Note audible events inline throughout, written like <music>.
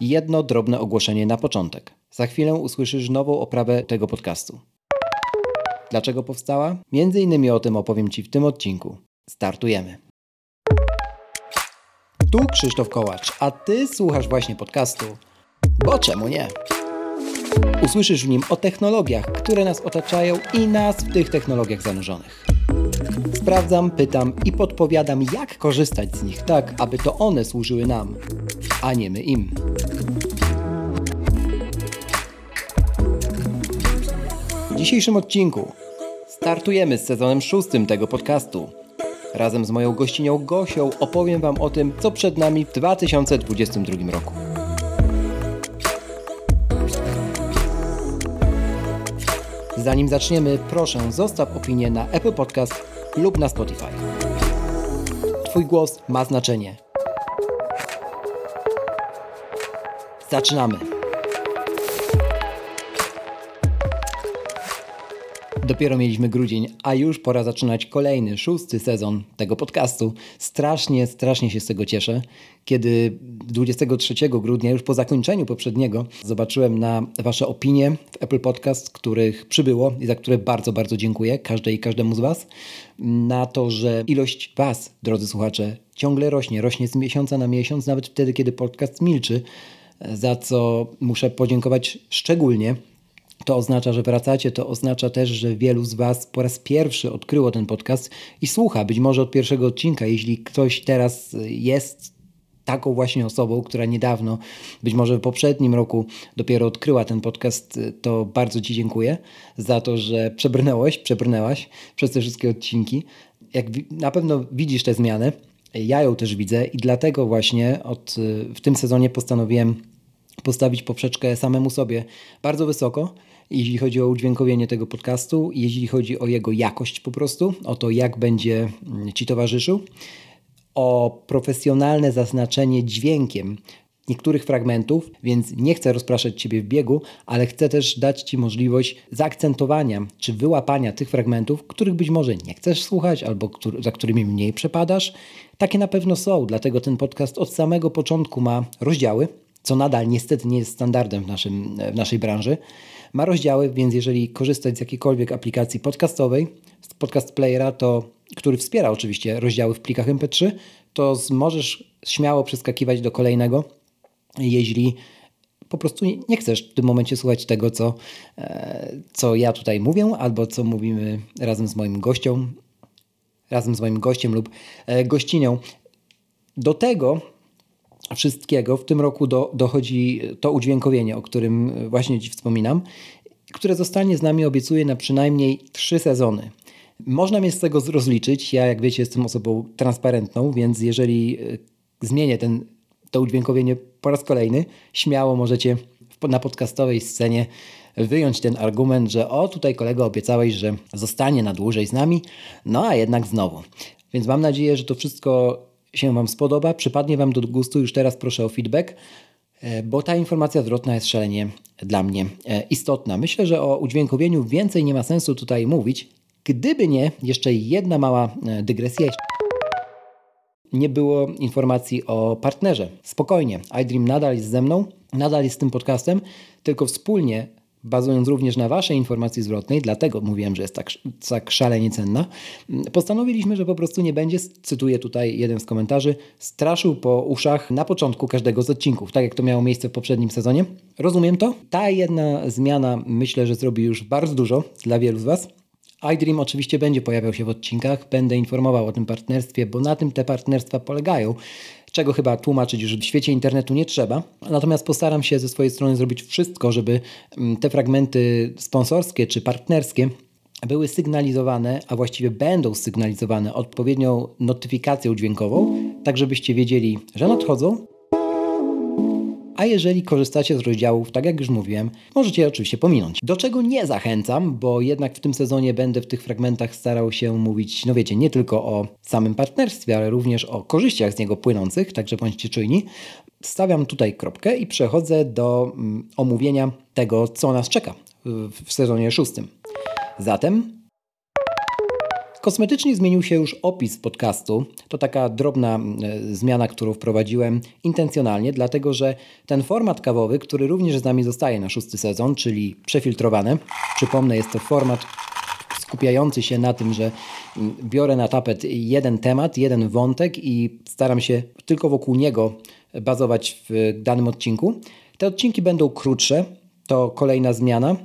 Jedno drobne ogłoszenie na początek. Za chwilę usłyszysz nową oprawę tego podcastu. Dlaczego powstała? Między innymi o tym opowiem Ci w tym odcinku. Startujemy. Tu Krzysztof Kołacz, a Ty słuchasz właśnie podcastu. Bo czemu nie? Usłyszysz w nim o technologiach, które nas otaczają i nas w tych technologiach zanurzonych. Sprawdzam, pytam i podpowiadam, jak korzystać z nich tak, aby to one służyły nam, a nie my im. W dzisiejszym odcinku startujemy z sezonem szóstym tego podcastu. Razem z moją gościnią Gosią opowiem Wam o tym, co przed nami w 2022 roku. Zanim zaczniemy, proszę zostaw opinię na Apple Podcast lub na Spotify. Twój głos ma znaczenie. Zaczynamy! Dopiero mieliśmy grudzień, a już pora zaczynać kolejny, szósty sezon tego podcastu. Strasznie, strasznie się z tego cieszę. Kiedy 23 grudnia, już po zakończeniu poprzedniego, zobaczyłem na Wasze opinie w Apple Podcast, których przybyło i za które bardzo, bardzo dziękuję każdej i każdemu z Was, na to, że ilość Was, drodzy słuchacze, ciągle rośnie. Rośnie z miesiąca na miesiąc, nawet wtedy, kiedy podcast milczy, za co muszę podziękować szczególnie to oznacza, że wracacie, to oznacza też, że wielu z Was po raz pierwszy odkryło ten podcast i słucha, być może od pierwszego odcinka. Jeśli ktoś teraz jest taką właśnie osobą, która niedawno, być może w poprzednim roku dopiero odkryła ten podcast, to bardzo Ci dziękuję za to, że przebrnęłeś, przebrnęłaś przez te wszystkie odcinki. Jak na pewno widzisz tę zmianę, ja ją też widzę i dlatego właśnie od, w tym sezonie postanowiłem postawić poprzeczkę samemu sobie bardzo wysoko, jeśli chodzi o udźwiękowienie tego podcastu, jeśli chodzi o jego jakość po prostu, o to jak będzie mm, Ci towarzyszył, o profesjonalne zaznaczenie dźwiękiem niektórych fragmentów, więc nie chcę rozpraszać Ciebie w biegu, ale chcę też dać Ci możliwość zaakcentowania czy wyłapania tych fragmentów, których być może nie chcesz słuchać albo za którymi mniej przepadasz. Takie na pewno są, dlatego ten podcast od samego początku ma rozdziały, co nadal niestety nie jest standardem w, naszym, w naszej branży. Ma rozdziały, więc jeżeli korzystać z jakiejkolwiek aplikacji podcastowej, z podcast playera, to, który wspiera oczywiście rozdziały w plikach MP3, to możesz śmiało przeskakiwać do kolejnego, jeśli po prostu nie chcesz w tym momencie słuchać tego, co, e, co ja tutaj mówię, albo co mówimy razem z moim gością, razem z moim gościem lub e, gościnią. Do tego wszystkiego w tym roku do, dochodzi to udźwiękowienie, o którym właśnie Ci wspominam, które zostanie z nami obiecuję na przynajmniej trzy sezony. Można mnie z tego rozliczyć. Ja, jak wiecie, jestem osobą transparentną, więc jeżeli e, zmienię ten, to udźwiękowienie po raz kolejny, śmiało możecie na podcastowej scenie wyjąć ten argument, że o, tutaj kolego obiecałeś, że zostanie na dłużej z nami, no a jednak znowu. Więc mam nadzieję, że to wszystko się Wam spodoba, przypadnie Wam do gustu, już teraz proszę o feedback, e, bo ta informacja zwrotna jest szalenie dla mnie e, istotna. Myślę, że o udźwiękowieniu więcej nie ma sensu tutaj mówić, gdyby nie jeszcze jedna mała e, dygresja. Nie było informacji o partnerze. Spokojnie, iDream nadal jest ze mną, nadal jest z tym podcastem, tylko wspólnie bazując również na Waszej informacji zwrotnej, dlatego mówiłem, że jest tak, tak szalenie cenna, postanowiliśmy, że po prostu nie będzie, cytuję tutaj jeden z komentarzy, straszył po uszach na początku każdego z odcinków, tak jak to miało miejsce w poprzednim sezonie. Rozumiem to. Ta jedna zmiana myślę, że zrobi już bardzo dużo dla wielu z Was. iDream oczywiście będzie pojawiał się w odcinkach, będę informował o tym partnerstwie, bo na tym te partnerstwa polegają czego chyba tłumaczyć już w świecie internetu nie trzeba. Natomiast postaram się ze swojej strony zrobić wszystko, żeby mm, te fragmenty sponsorskie czy partnerskie były sygnalizowane, a właściwie będą sygnalizowane odpowiednią notyfikacją dźwiękową, tak żebyście wiedzieli, że nadchodzą a jeżeli korzystacie z rozdziałów, tak jak już mówiłem, możecie oczywiście pominąć. Do czego nie zachęcam, bo jednak w tym sezonie będę w tych fragmentach starał się mówić, no wiecie, nie tylko o samym partnerstwie, ale również o korzyściach z niego płynących, także bądźcie czujni. Stawiam tutaj kropkę i przechodzę do mm, omówienia tego, co nas czeka w sezonie szóstym. Zatem Kosmetycznie zmienił się już opis podcastu. To taka drobna e, zmiana, którą wprowadziłem intencjonalnie, dlatego że ten format kawowy, który również z nami zostaje na szósty sezon, czyli przefiltrowany, przypomnę, jest to format skupiający się na tym, że biorę na tapet jeden temat, jeden wątek i staram się tylko wokół niego bazować w danym odcinku. Te odcinki będą krótsze, to kolejna zmiana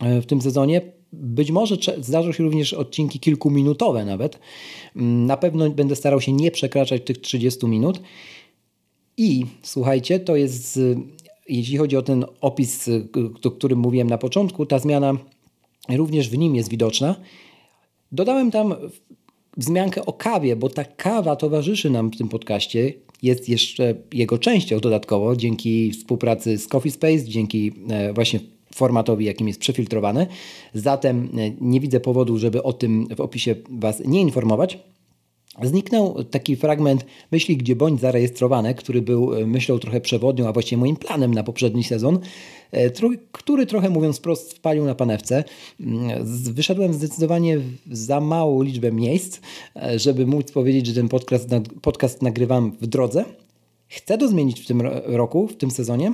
e, w tym sezonie. Być może zdarzą się również odcinki kilkuminutowe nawet. Mm, na pewno będę starał się nie przekraczać tych 30 minut. I słuchajcie, to jest, jeśli chodzi o ten opis, o którym mówiłem na początku, ta zmiana również w nim jest widoczna. Dodałem tam wzmiankę o kawie, bo ta kawa towarzyszy nam w tym podcaście. Jest jeszcze jego częścią dodatkowo dzięki współpracy z Coffee Space, dzięki e, właśnie formatowi, jakim jest przefiltrowany. Zatem e, nie widzę powodu, żeby o tym w opisie Was nie informować. Zniknął taki fragment myśli, gdzie bądź zarejestrowane, który był e, myślą trochę przewodnią, a właściwie moim planem na poprzedni sezon, e, który trochę mówiąc wprost wpalił na panewce. Mm, wyszedłem zdecydowanie za małą liczbę miejsc, żeby móc powiedzieć, że ten podcast, podcast nagrywam w drodze. Chcę to zmienić w tym roku, w tym sezonie,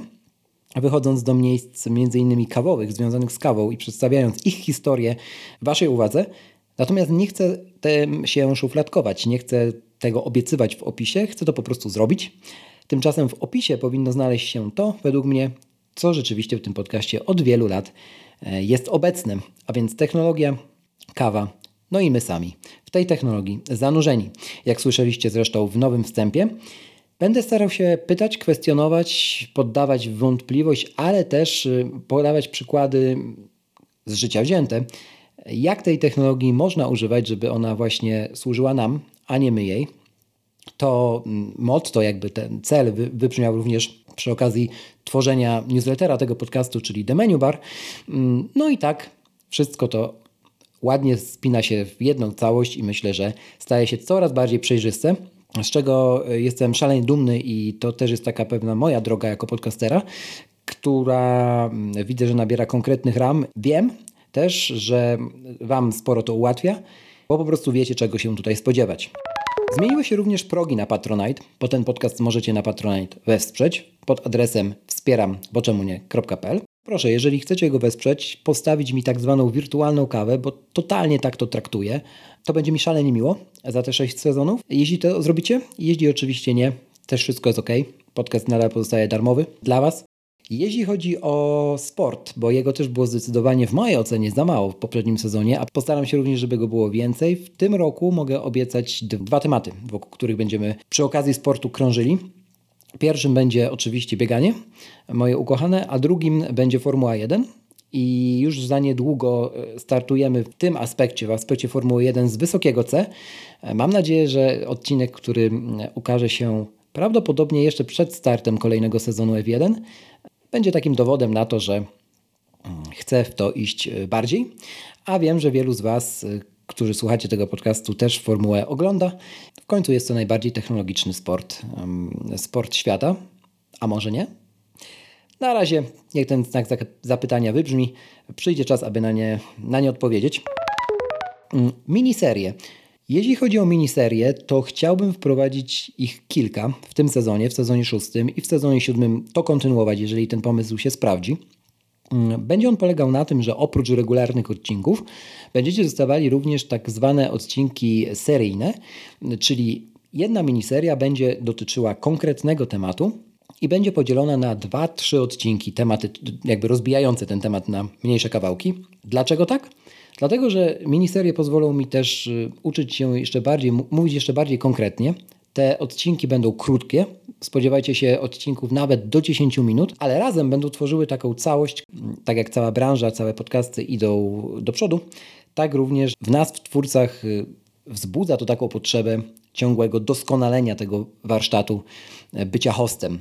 wychodząc do miejsc innymi kawowych, związanych z kawą i przedstawiając ich historię Waszej uwadze. Natomiast nie chcę tym się szufladkować, nie chcę tego obiecywać w opisie, chcę to po prostu zrobić. Tymczasem w opisie powinno znaleźć się to, według mnie, co rzeczywiście w tym podcaście od wielu lat e, jest obecne, a więc technologia, kawa, no i my sami. W tej technologii zanurzeni. Jak słyszeliście zresztą w nowym wstępie, Będę starał się pytać, kwestionować, poddawać wątpliwość, ale też y, podawać przykłady z życia wzięte, jak tej technologii można używać, żeby ona właśnie służyła nam, a nie my jej. To mm, motto, jakby ten cel wybrzmiał również przy okazji tworzenia newslettera tego podcastu, czyli The Menu Bar. Mm, no i tak, wszystko to ładnie spina się w jedną całość i myślę, że staje się coraz bardziej przejrzyste z czego jestem szalenie dumny i to też jest taka pewna moja droga jako podcastera, która mm, widzę, że nabiera konkretnych ram. Wiem też, że Wam sporo to ułatwia, bo po prostu wiecie, czego się tutaj spodziewać. Zmieniły się również progi na Patronite, bo ten podcast możecie na Patronite wesprzeć pod adresem wspieram, bo czemu nie.pl. Proszę, jeżeli chcecie go wesprzeć, postawić mi tak zwaną wirtualną kawę, bo totalnie tak to traktuję. To będzie mi szalenie miło za te 6 sezonów. Jeśli to zrobicie, jeśli oczywiście nie, też wszystko jest ok. Podcast nadal pozostaje darmowy dla Was. Jeśli chodzi o sport, bo jego też było zdecydowanie w mojej ocenie za mało w poprzednim sezonie, a postaram się również, żeby go było więcej, w tym roku mogę obiecać dwa tematy, wokół których będziemy przy okazji sportu krążyli. Pierwszym będzie oczywiście bieganie, moje ukochane, a drugim będzie Formuła 1. I już za niedługo e, startujemy w tym aspekcie, w aspekcie Formuły 1 z wysokiego C. E, mam nadzieję, że odcinek, który ukaże się prawdopodobnie jeszcze przed startem kolejnego sezonu F1, będzie takim dowodem na to, że chcę w to iść e, bardziej. A wiem, że wielu z Was którzy słuchacie tego podcastu, też Formułę ogląda. W końcu jest to najbardziej technologiczny sport, sport świata, a może nie? Na razie niech ten znak zapytania wybrzmi. Przyjdzie czas, aby na nie, na nie odpowiedzieć. Mm, miniserie. Jeśli chodzi o miniserie, to chciałbym wprowadzić ich kilka w tym sezonie, w sezonie szóstym i w sezonie siódmym to kontynuować, jeżeli ten pomysł się sprawdzi. Mm, będzie on polegał na tym, że oprócz regularnych odcinków będziecie dostawali również tak zwane odcinki seryjne, czyli jedna miniseria będzie dotyczyła konkretnego tematu i będzie podzielona na dwa, trzy odcinki, tematy jakby rozbijające ten temat na mniejsze kawałki. Dlaczego tak? Dlatego, że miniserie pozwolą mi też y, uczyć się jeszcze bardziej, mówić jeszcze bardziej konkretnie, te odcinki będą krótkie, spodziewajcie się odcinków nawet do 10 minut, ale razem będą tworzyły taką całość, tak jak cała branża, całe podcasty idą do przodu, tak również w nas, w twórcach, y, wzbudza to taką potrzebę ciągłego doskonalenia tego warsztatu, y, bycia hostem,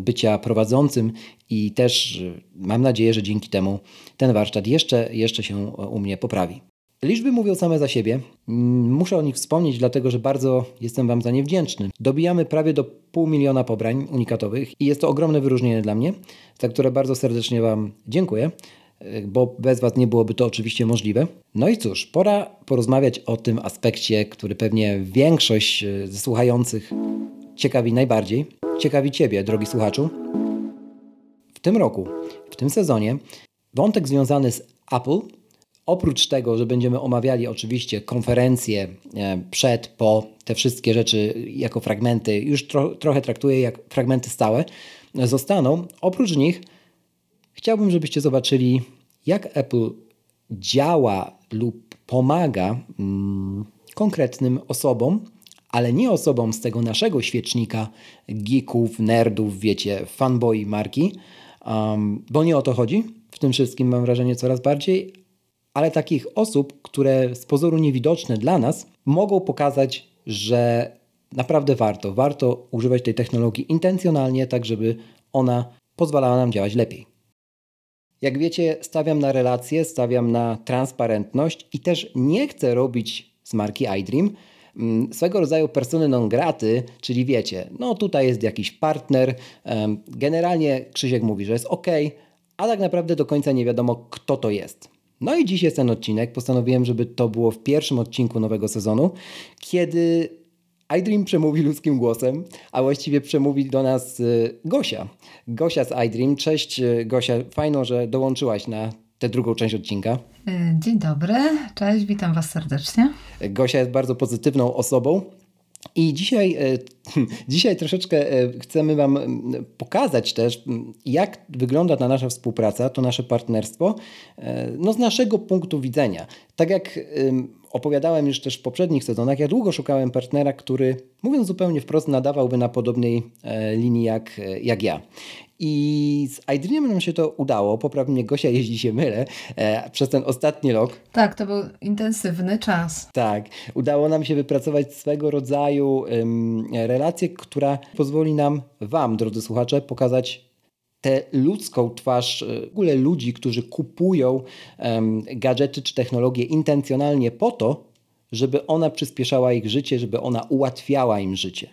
bycia prowadzącym i też y, mam nadzieję, że dzięki temu ten warsztat jeszcze, jeszcze się u mnie poprawi. Liczby mówią same za siebie. Mm, muszę o nich wspomnieć, dlatego że bardzo jestem Wam za nie wdzięczny. Dobijamy prawie do pół miliona pobrań unikatowych i jest to ogromne wyróżnienie dla mnie, za które bardzo serdecznie Wam dziękuję. bo bez Was nie byłoby to oczywiście możliwe. No i cóż, pora porozmawiać o tym aspekcie, który pewnie większość ze słuchających ciekawi najbardziej. Ciekawi Ciebie, drogi słuchaczu. W tym roku, w tym sezonie, wątek związany z Apple Oprócz tego, że będziemy omawiali oczywiście konferencje e, przed, po, te wszystkie rzeczy jako fragmenty, już tro, trochę traktuję jak fragmenty stałe, zostaną. Oprócz nich chciałbym, żebyście zobaczyli, jak Apple działa lub pomaga mm, konkretnym osobom, ale nie osobom z tego naszego świecznika geeków, nerdów, wiecie, fanboy marki, um, bo nie o to chodzi. W tym wszystkim mam wrażenie coraz bardziej, ale takich osób, które z pozoru niewidoczne dla nas, mogą pokazać, że naprawdę warto. Warto używać tej technologii intencjonalnie, tak żeby ona pozwalała nam działać lepiej. Jak wiecie, stawiam na relacje, stawiam na transparentność i też nie chcę robić z marki iDream swego rodzaju persony non graty, czyli wiecie, no tutaj jest jakiś partner, generalnie Krzysiek mówi, że jest ok, a tak naprawdę do końca nie wiadomo, kto to jest. No i dziś jest ten odcinek. Postanowiłem, żeby to było w pierwszym odcinku nowego sezonu, kiedy iDream przemówi ludzkim głosem, a właściwie przemówi do nas y, Gosia. Gosia z iDream. Cześć y, Gosia, fajno, że dołączyłaś na tę drugą część odcinka. Y, dzień dobry, cześć, witam Was serdecznie. Gosia jest bardzo pozytywną osobą. I dzisiaj, e, <laughs> dzisiaj troszeczkę e, chcemy Wam pokazać też, jak wygląda ta nasza współpraca, to nasze partnerstwo, e, no z naszego punktu widzenia. Tak jak opowiadałem już też w poprzednich sezonach, ja długo szukałem partnera, który, mówiąc zupełnie wprost, nadawałby na podobnej linii jak, jak ja. I z iDreamem nam się to udało. Poprawnie Gosia, jeździ się mylę, e, przez ten ostatni rok. Tak, to był intensywny czas. Tak. Udało nam się wypracować swego rodzaju ym, relację, która pozwoli nam, Wam, drodzy słuchacze, pokazać tę ludzką twarz e, w ogóle ludzi, którzy kupują um, gadżety czy technologie intencjonalnie po to, żeby ona przyspieszała ich życie, żeby ona ułatwiała im życie.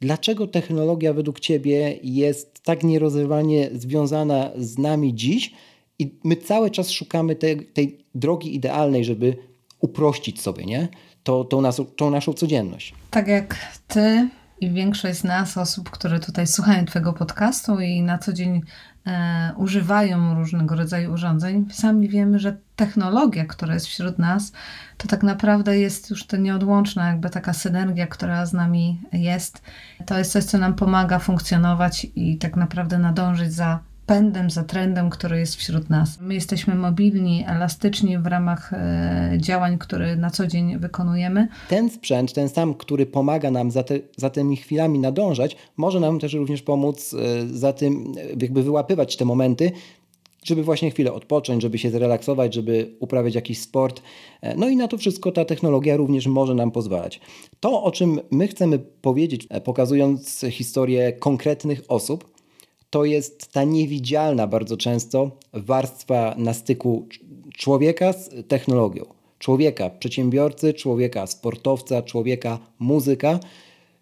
Dlaczego technologia według Ciebie jest tak nierozerwalnie związana z nami dziś i my cały czas szukamy tej, tej drogi idealnej, żeby uprościć sobie nie? To, tą, nas, tą naszą codzienność? Tak jak Ty i większość z nas, osób, które tutaj słuchają Twojego podcastu i na co dzień e, używają różnego rodzaju urządzeń, sami wiemy, że technologia, która jest wśród nas, to tak naprawdę jest już to nieodłączna, jakby taka synergia, która z nami jest. To jest coś, co nam pomaga funkcjonować i tak naprawdę nadążyć za pędem, za trendem, który jest wśród nas. My jesteśmy mobilni, elastyczni w ramach e, działań, które na co dzień wykonujemy. Ten sprzęt, ten sam, który pomaga nam za, te, za tymi chwilami nadążać, może nam też również pomóc e, za tym, e, jakby wyłapywać te momenty, żeby właśnie chwilę odpocząć, żeby się zrelaksować, żeby uprawiać jakiś sport. No i na to wszystko ta technologia również może nam pozwalać. To, o czym my chcemy powiedzieć, pokazując historię konkretnych osób, to jest ta niewidzialna bardzo często warstwa na styku człowieka z technologią. Człowieka przedsiębiorcy, człowieka sportowca, człowieka muzyka,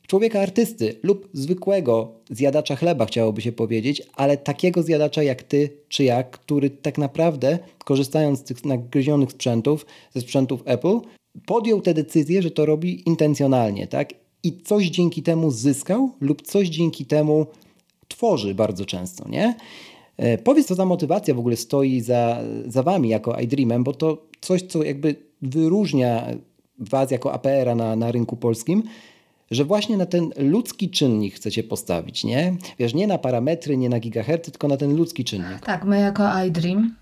człowieka artysty lub zwykłego zjadacza chleba, chciałoby się powiedzieć, ale takiego zjadacza jak ty czy ja, który tak naprawdę, korzystając z tych nagryzionych sprzętów, ze sprzętów Apple, podjął tę decyzję, że to robi intencjonalnie, tak? I coś dzięki temu zyskał lub coś dzięki temu tworzy bardzo często, nie? E, powiedz, co za motywacja w ogóle stoi za, za Wami jako iDreamem, bo to coś, co jakby wyróżnia Was jako APR-a na, na rynku polskim, że właśnie na ten ludzki czynnik chcecie postawić, nie? Wiesz, nie na parametry, nie na gigaherty, tylko na ten ludzki czynnik. Tak, my jako iDream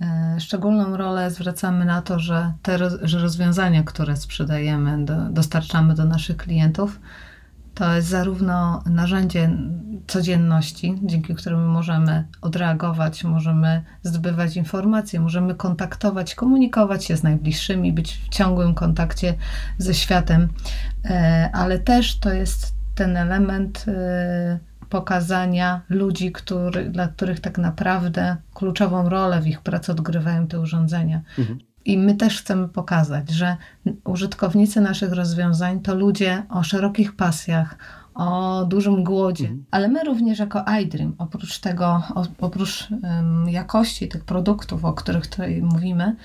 e, szczególną rolę zwracamy na to, że te że rozwiązania, które sprzedajemy, do, dostarczamy do naszych klientów, to jest zarówno narzędzie codzienności, dzięki któremu możemy odreagować, możemy zdobywać informacje, możemy kontaktować, komunikować się z najbliższymi, być w ciągłym kontakcie ze światem, e, ale też to jest ten element e, pokazania ludzi, który, dla których tak naprawdę kluczową rolę w ich pracy odgrywają te urządzenia. Mhm. I my też chcemy pokazać, że użytkownicy naszych rozwiązań to ludzie o szerokich pasjach, o dużym głodzie. Mhm. Ale my również jako iDream, oprócz tego, oprócz um, jakości tych produktów, o których tutaj mówimy,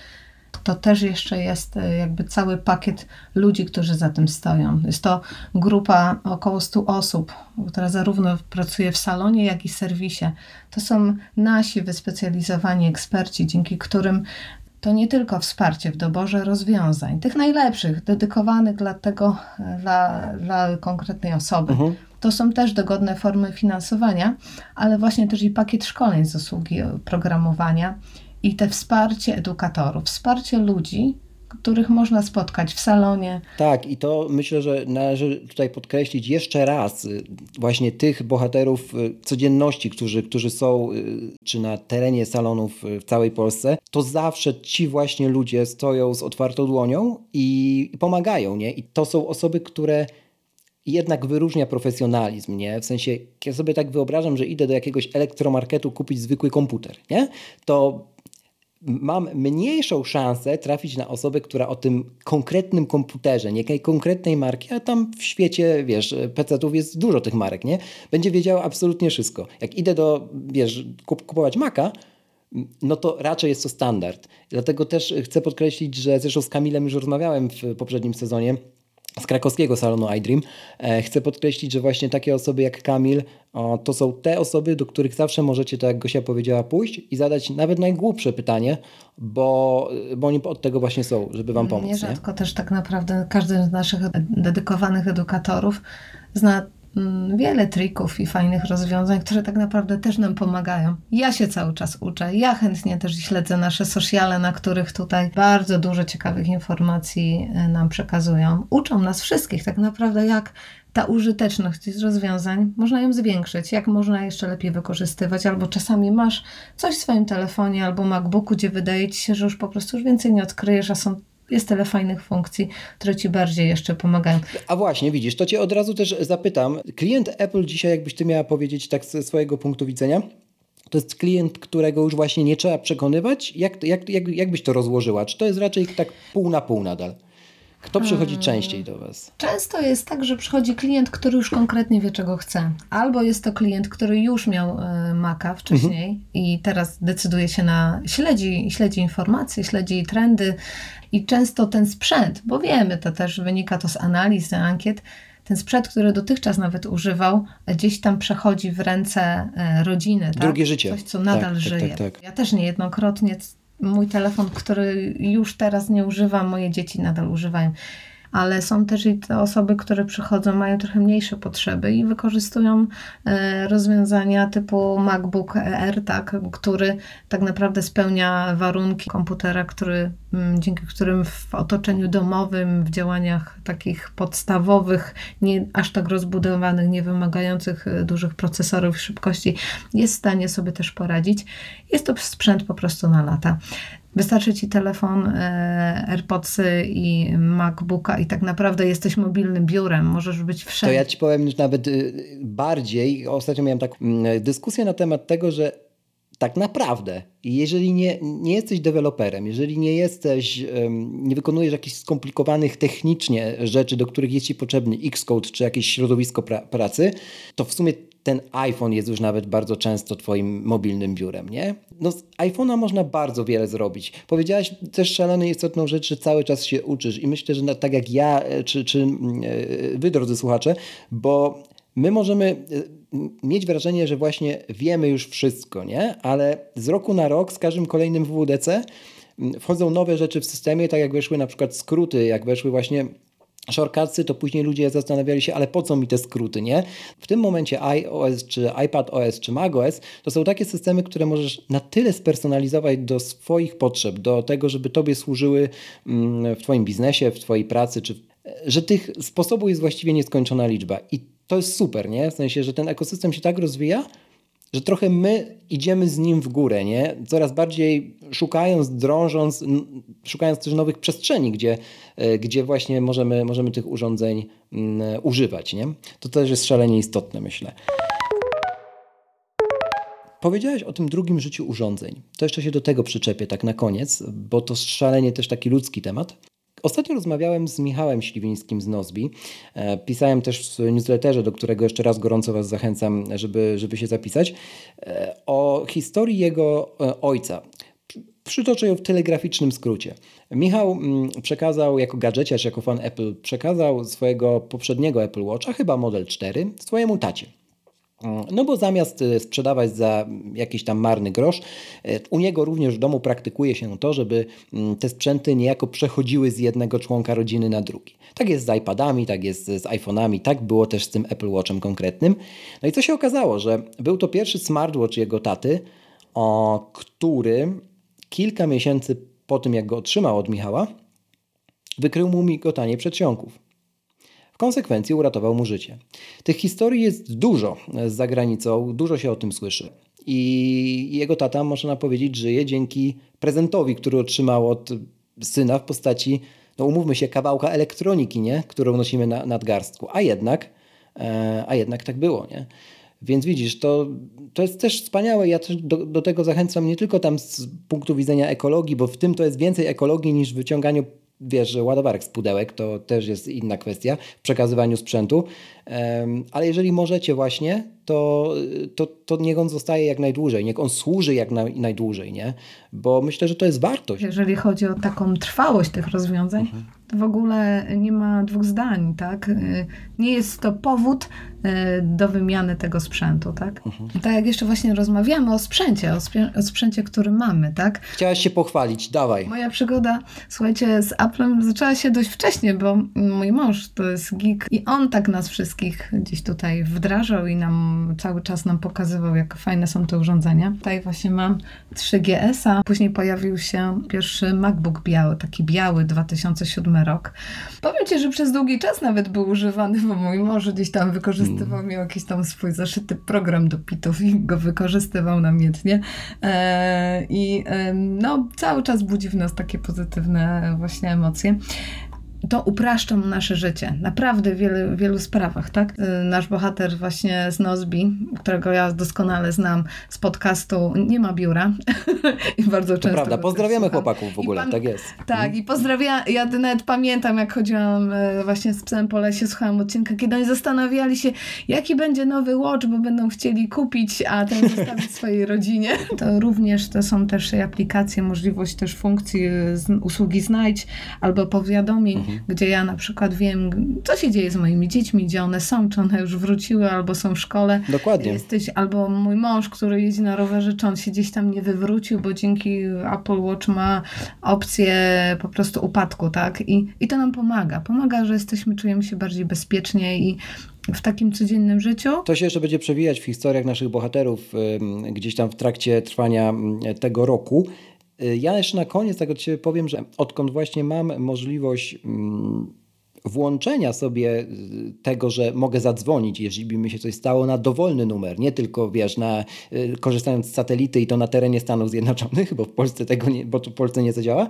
to też jeszcze jest e, jakby cały pakiet ludzi, którzy za tym stoją. Jest to grupa około 100 osób, która zarówno pracuje w salonie, jak i w serwisie. To są nasi wyspecjalizowani eksperci, dzięki którym to nie tylko wsparcie w doborze rozwiązań, tych najlepszych, dedykowanych dla tego, dla, dla konkretnej osoby. Mhm. To są też dogodne formy finansowania, ale właśnie też i pakiet szkoleń z usługi programowania i te wsparcie edukatorów, wsparcie ludzi, których można spotkać w salonie. Tak, i to myślę, że należy tutaj podkreślić jeszcze raz y, właśnie tych bohaterów y, codzienności, którzy, którzy są y, czy na terenie salonów w całej Polsce, to zawsze ci właśnie ludzie stoją z otwartą dłonią i pomagają, nie? I to są osoby, które jednak wyróżnia profesjonalizm, nie? W sensie, ja sobie tak wyobrażam, że idę do jakiegoś elektromarketu kupić zwykły komputer, nie? To mam mniejszą szansę trafić na osobę, która o tym konkretnym komputerze, niekiej konkretnej marki, a tam w świecie, wiesz, PC-ów jest dużo tych marek, nie? Będzie wiedziała absolutnie wszystko. Jak idę do, wiesz, kupować Maca, no to raczej jest to standard. Dlatego też chcę podkreślić, że zresztą z Kamilem już rozmawiałem w poprzednim sezonie, z krakowskiego salonu iDream. E, chcę podkreślić, że właśnie takie osoby jak Kamil to są te osoby, do których zawsze możecie, tak jak Gosia powiedziała, pójść i zadać nawet najgłupsze pytanie, bo, bo oni od tego właśnie są, żeby Wam pomóc. Nierzadko nie? też tak naprawdę każdy z naszych dedykowanych edukatorów zna wiele trików i fajnych rozwiązań, które tak naprawdę też nam pomagają. Ja się cały czas uczę. Ja chętnie też śledzę nasze sociale, na których tutaj bardzo dużo ciekawych informacji e, nam przekazują. Uczą nas wszystkich tak naprawdę, jak ta użyteczność z rozwiązań, można ją zwiększyć, jak można jeszcze lepiej wykorzystywać, albo czasami masz coś w swoim telefonie albo MacBooku, gdzie wydaje ci się, że już po prostu już więcej nie odkryjesz, a są jest tyle fajnych funkcji, które Ci bardziej jeszcze pomagają. A właśnie, widzisz, to Cię od razu też zapytam. Klient Apple dzisiaj, jakbyś Ty miała powiedzieć tak ze swojego punktu widzenia, to jest klient, którego już właśnie nie trzeba przekonywać? Jak, jak, jak, jak byś to rozłożyła? Czy to jest raczej tak pół na pół nadal? Kto przychodzi częściej do Was? Często jest tak, że przychodzi klient, który już konkretnie wie, czego chce. Albo jest to klient, który już miał y, Maca wcześniej mhm. i teraz decyduje się na, śledzi, śledzi informacje, śledzi trendy i często ten sprzęt, bo wiemy, to też wynika to z analiz, z ankiet, ten sprzęt, który dotychczas nawet używał, gdzieś tam przechodzi w ręce e, rodziny. Tak? Drugie życie. Coś, co nadal tak, tak żyje. Tak, tak, ja też niejednokrotnie mój telefon, który już teraz nie używam, moje dzieci nadal używają ale są też i te osoby, które przychodzą, mają trochę mniejsze potrzeby i wykorzystują e, rozwiązania typu MacBook Air, tak, który tak naprawdę spełnia warunki komputera, który, mm, dzięki którym w otoczeniu domowym, w działaniach takich podstawowych, nie aż tak rozbudowanych, nie wymagających e, dużych procesorów szybkości, jest w stanie sobie też poradzić. Jest to sprzęt po prostu na lata. Wystarczy ci telefon, e, AirPodsy i MacBooka i tak naprawdę jesteś mobilnym biurem, możesz być wszędzie. To ja ci powiem nawet y, bardziej, ostatnio miałem taką mm, dyskusję na temat tego, że tak naprawdę, jeżeli nie, nie jesteś deweloperem, jeżeli nie jesteś, nie wykonujesz jakichś skomplikowanych technicznie rzeczy, do których jest ci potrzebny Xcode czy jakieś środowisko pra pracy, to w sumie ten iPhone jest już nawet bardzo często Twoim mobilnym biurem, nie? No z iPhone'a można bardzo wiele zrobić. Powiedziałaś też szalenie istotną rzecz, że cały czas się uczysz i myślę, że tak jak ja, e, czy, czy e, Wy, drodzy słuchacze, bo my możemy e, mieć wrażenie, że właśnie wiemy już wszystko, nie? Ale z roku na rok, z każdym kolejnym WWDC wchodzą nowe rzeczy w systemie, tak jak weszły na przykład skróty, jak weszły właśnie shortcutsy, to później ludzie zastanawiali się, ale po co mi te skróty, nie? W tym momencie iOS, czy iPadOS, czy macOS to są takie systemy, które możesz na tyle spersonalizować do swoich potrzeb, do tego, żeby tobie służyły mm, w twoim biznesie, w twojej pracy, czy że tych sposobów jest właściwie nieskończona liczba. I to jest super, nie? W sensie, że ten ekosystem się tak rozwija, że trochę my idziemy z nim w górę, nie? Coraz bardziej szukając, drążąc, szukając też nowych przestrzeni, gdzie, e, gdzie właśnie możemy, możemy tych urządzeń używać, nie? To też jest szalenie istotne, myślę. Powiedziałeś o tym drugim życiu urządzeń. To jeszcze się do tego przyczepię tak na koniec, bo to szalenie też taki ludzki temat. Ostatnio rozmawiałem z Michałem Śliwińskim z Nozbi. E, pisałem też w newsletterze, do którego jeszcze raz gorąco Was zachęcam, żeby, żeby się zapisać, e, o historii jego e, ojca. Przytoczę ją w telegraficznym skrócie. Michał mm, przekazał jako gadżeciarz, jako fan Apple, przekazał swojego poprzedniego Apple Watcha, chyba model 4, swojemu tacie. No bo zamiast y, sprzedawać za jakiś tam marny grosz, y, u niego również w domu praktykuje się to, żeby mm, te sprzęty niejako przechodziły z jednego członka rodziny na drugi. Tak jest z iPadami, tak jest z iPhone'ami, tak było też z tym Apple Watchem konkretnym. No i co się okazało, że był to pierwszy smartwatch jego taty, o który kilka miesięcy po tym, jak go otrzymał od Michała, wykrył mu migotanie przedsionków. Konsekwencji uratował mu życie. Tych historii jest dużo za granicą, dużo się o tym słyszy. I jego tata, można powiedzieć, żyje dzięki prezentowi, który otrzymał od syna w postaci, no umówmy się, kawałka elektroniki, nie? którą nosimy na nadgarstku. A jednak, e, a jednak tak było. Nie? Więc widzisz, to, to jest też wspaniałe. Ja też do, do, tego zachęcam nie tylko tam z punktu widzenia ekologii, bo w tym to jest więcej ekologii niż wyciąganiu wiesz, że ładowarek z pudełek to też jest inna kwestia w przekazywaniu sprzętu, ale jeżeli możecie właśnie, to, to, to niech on zostaje jak najdłużej, niech on służy jak na, najdłużej, nie? Bo myślę, że to jest wartość. Jeżeli chodzi o taką trwałość tych rozwiązań, mhm. to w ogóle nie ma dwóch zdań, tak? Nie jest to powód do wymiany tego sprzętu, tak? Mhm. Tak jak jeszcze właśnie rozmawiamy o sprzęcie, o, sprzę o sprzęcie, który mamy, tak? Chciałaś się pochwalić, dawaj. Moja przygoda, słuchajcie, z Applem zaczęła się dość wcześnie, bo mój mąż to jest geek i on tak nas wszystkich gdzieś tutaj wdrażał i nam cały czas nam pokazywał, jak fajne są te urządzenia. Tutaj właśnie mam 3GS-a. Później pojawił się pierwszy MacBook biały, taki biały, 2007 rok. Powiem Ci, że przez długi czas nawet był używany, bo mój mąż gdzieś tam wykorzystywał, miał jakiś tam swój zaszyty program do pitów i go wykorzystywał namiętnie. E, I e, no, cały czas budzi w nas takie pozytywne właśnie emocje to upraszcza mu nasze życie. Naprawdę w wielu, wielu sprawach, tak? Y, nasz bohater właśnie z Nozbi, którego ja doskonale znam z podcastu, nie ma biura <laughs> i bardzo często... To prawda, pozdrawiamy chłopaków w ogóle, tak jest. Tak, hmm. i pozdrawiam, ja nawet pamiętam, jak chodziłam y, właśnie z psem po lesie, słuchałam odcinka, kiedy oni zastanawiali się, jaki będzie nowy Watch, bo będą chcieli kupić, a ten <laughs> zostawić swojej rodzinie. To również to są też aplikacje, możliwość też funkcji y, usługi Znajdź albo powiadomień, mhm gdzie ja na przykład wiem, co się dzieje z moimi dziećmi, gdzie one są, czy one już wróciły, albo są w szkole. Dokładnie. Jesteś, albo mój mąż, który jeździ na rowerze, czy on się gdzieś tam nie wywrócił, bo dzięki Apple Watch ma opcję po prostu upadku, tak? I, i to nam pomaga. Pomaga, że jesteśmy, czujemy się bardziej bezpiecznie i w takim codziennym życiu. To się jeszcze będzie przewijać w historiach naszych bohaterów gdzieś tam w trakcie trwania tego roku. Y, ja jeszcze na koniec tego Ci powiem, że odkąd właśnie mam możliwość mm, włączenia sobie y, tego, że mogę zadzwonić, jeżeli by mi się coś stało, na dowolny numer, nie tylko, wiesz, na, y, korzystając z satelity i to na terenie Stanów Zjednoczonych, <laughs> bo w Polsce tego nie, bo w Polsce nie zadziała,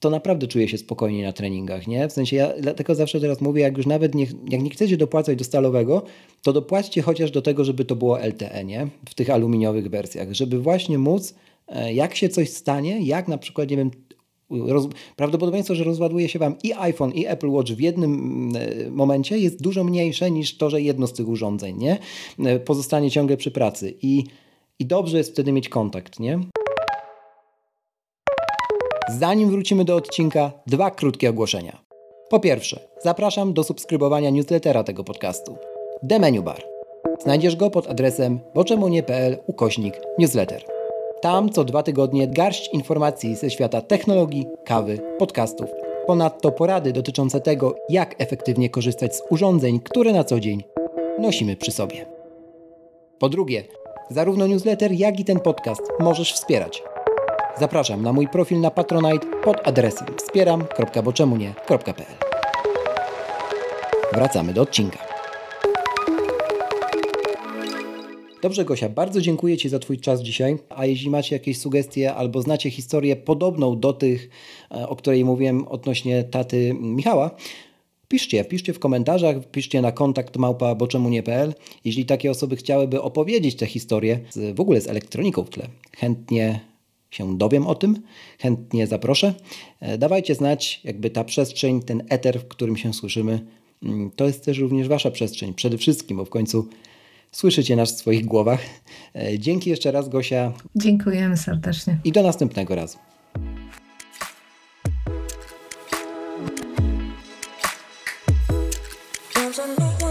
to naprawdę czuję się spokojniej na treningach, nie? W sensie ja dlatego zawsze teraz mówię, jak już nawet nie, jak nie chcecie dopłacać do stalowego, to dopłaćcie chociaż do tego, żeby to było LTE, nie? W tych aluminiowych wersjach, żeby właśnie móc jak się coś stanie, jak na przykład, nie wiem, roz... prawdopodobieństwo, że rozładuje się Wam i iPhone, i Apple Watch w jednym mm, e, momencie jest dużo mniejsze niż to, że jedno z tych urządzeń nie? E, pozostanie ciągle przy pracy. I, I dobrze jest wtedy mieć kontakt, nie? Zanim wrócimy do odcinka, dwa krótkie ogłoszenia. Po pierwsze, zapraszam do subskrybowania newslettera tego podcastu. The Menu Bar. Znajdziesz go pod adresem boczemunie.pl ukośnik newsletter. Tam co dwa tygodnie garść informacji ze świata technologii, kawy, podcastów. Ponadto porady dotyczące tego, jak efektywnie korzystać z urządzeń, które na co dzień nosimy przy sobie. Po drugie, zarówno newsletter, jak i ten podcast możesz wspierać. Zapraszam na mój profil na Patronite pod adresem wspieram.boczemunie.pl Wracamy do odcinka. Dobrze, Gosia, bardzo dziękuję Ci za Twój czas dzisiaj. A jeśli macie jakieś sugestie albo znacie historię podobną do tych, e, o której mówiłem odnośnie taty Michała, piszcie, piszcie w komentarzach, piszcie na kontakt małpa boczemunie.pl. Jeśli takie osoby chciałyby opowiedzieć tę historię, z, w ogóle z elektroniką w tle, chętnie się dowiem o tym, chętnie zaproszę. E, dawajcie znać, jakby ta przestrzeń, ten eter, w którym się słyszymy, mm, to jest też również Wasza przestrzeń, przede wszystkim, bo w końcu słyszycie nas w swoich głowach. E, dzięki jeszcze raz, Gosia. Dziękujemy serdecznie. I do następnego razu. Thank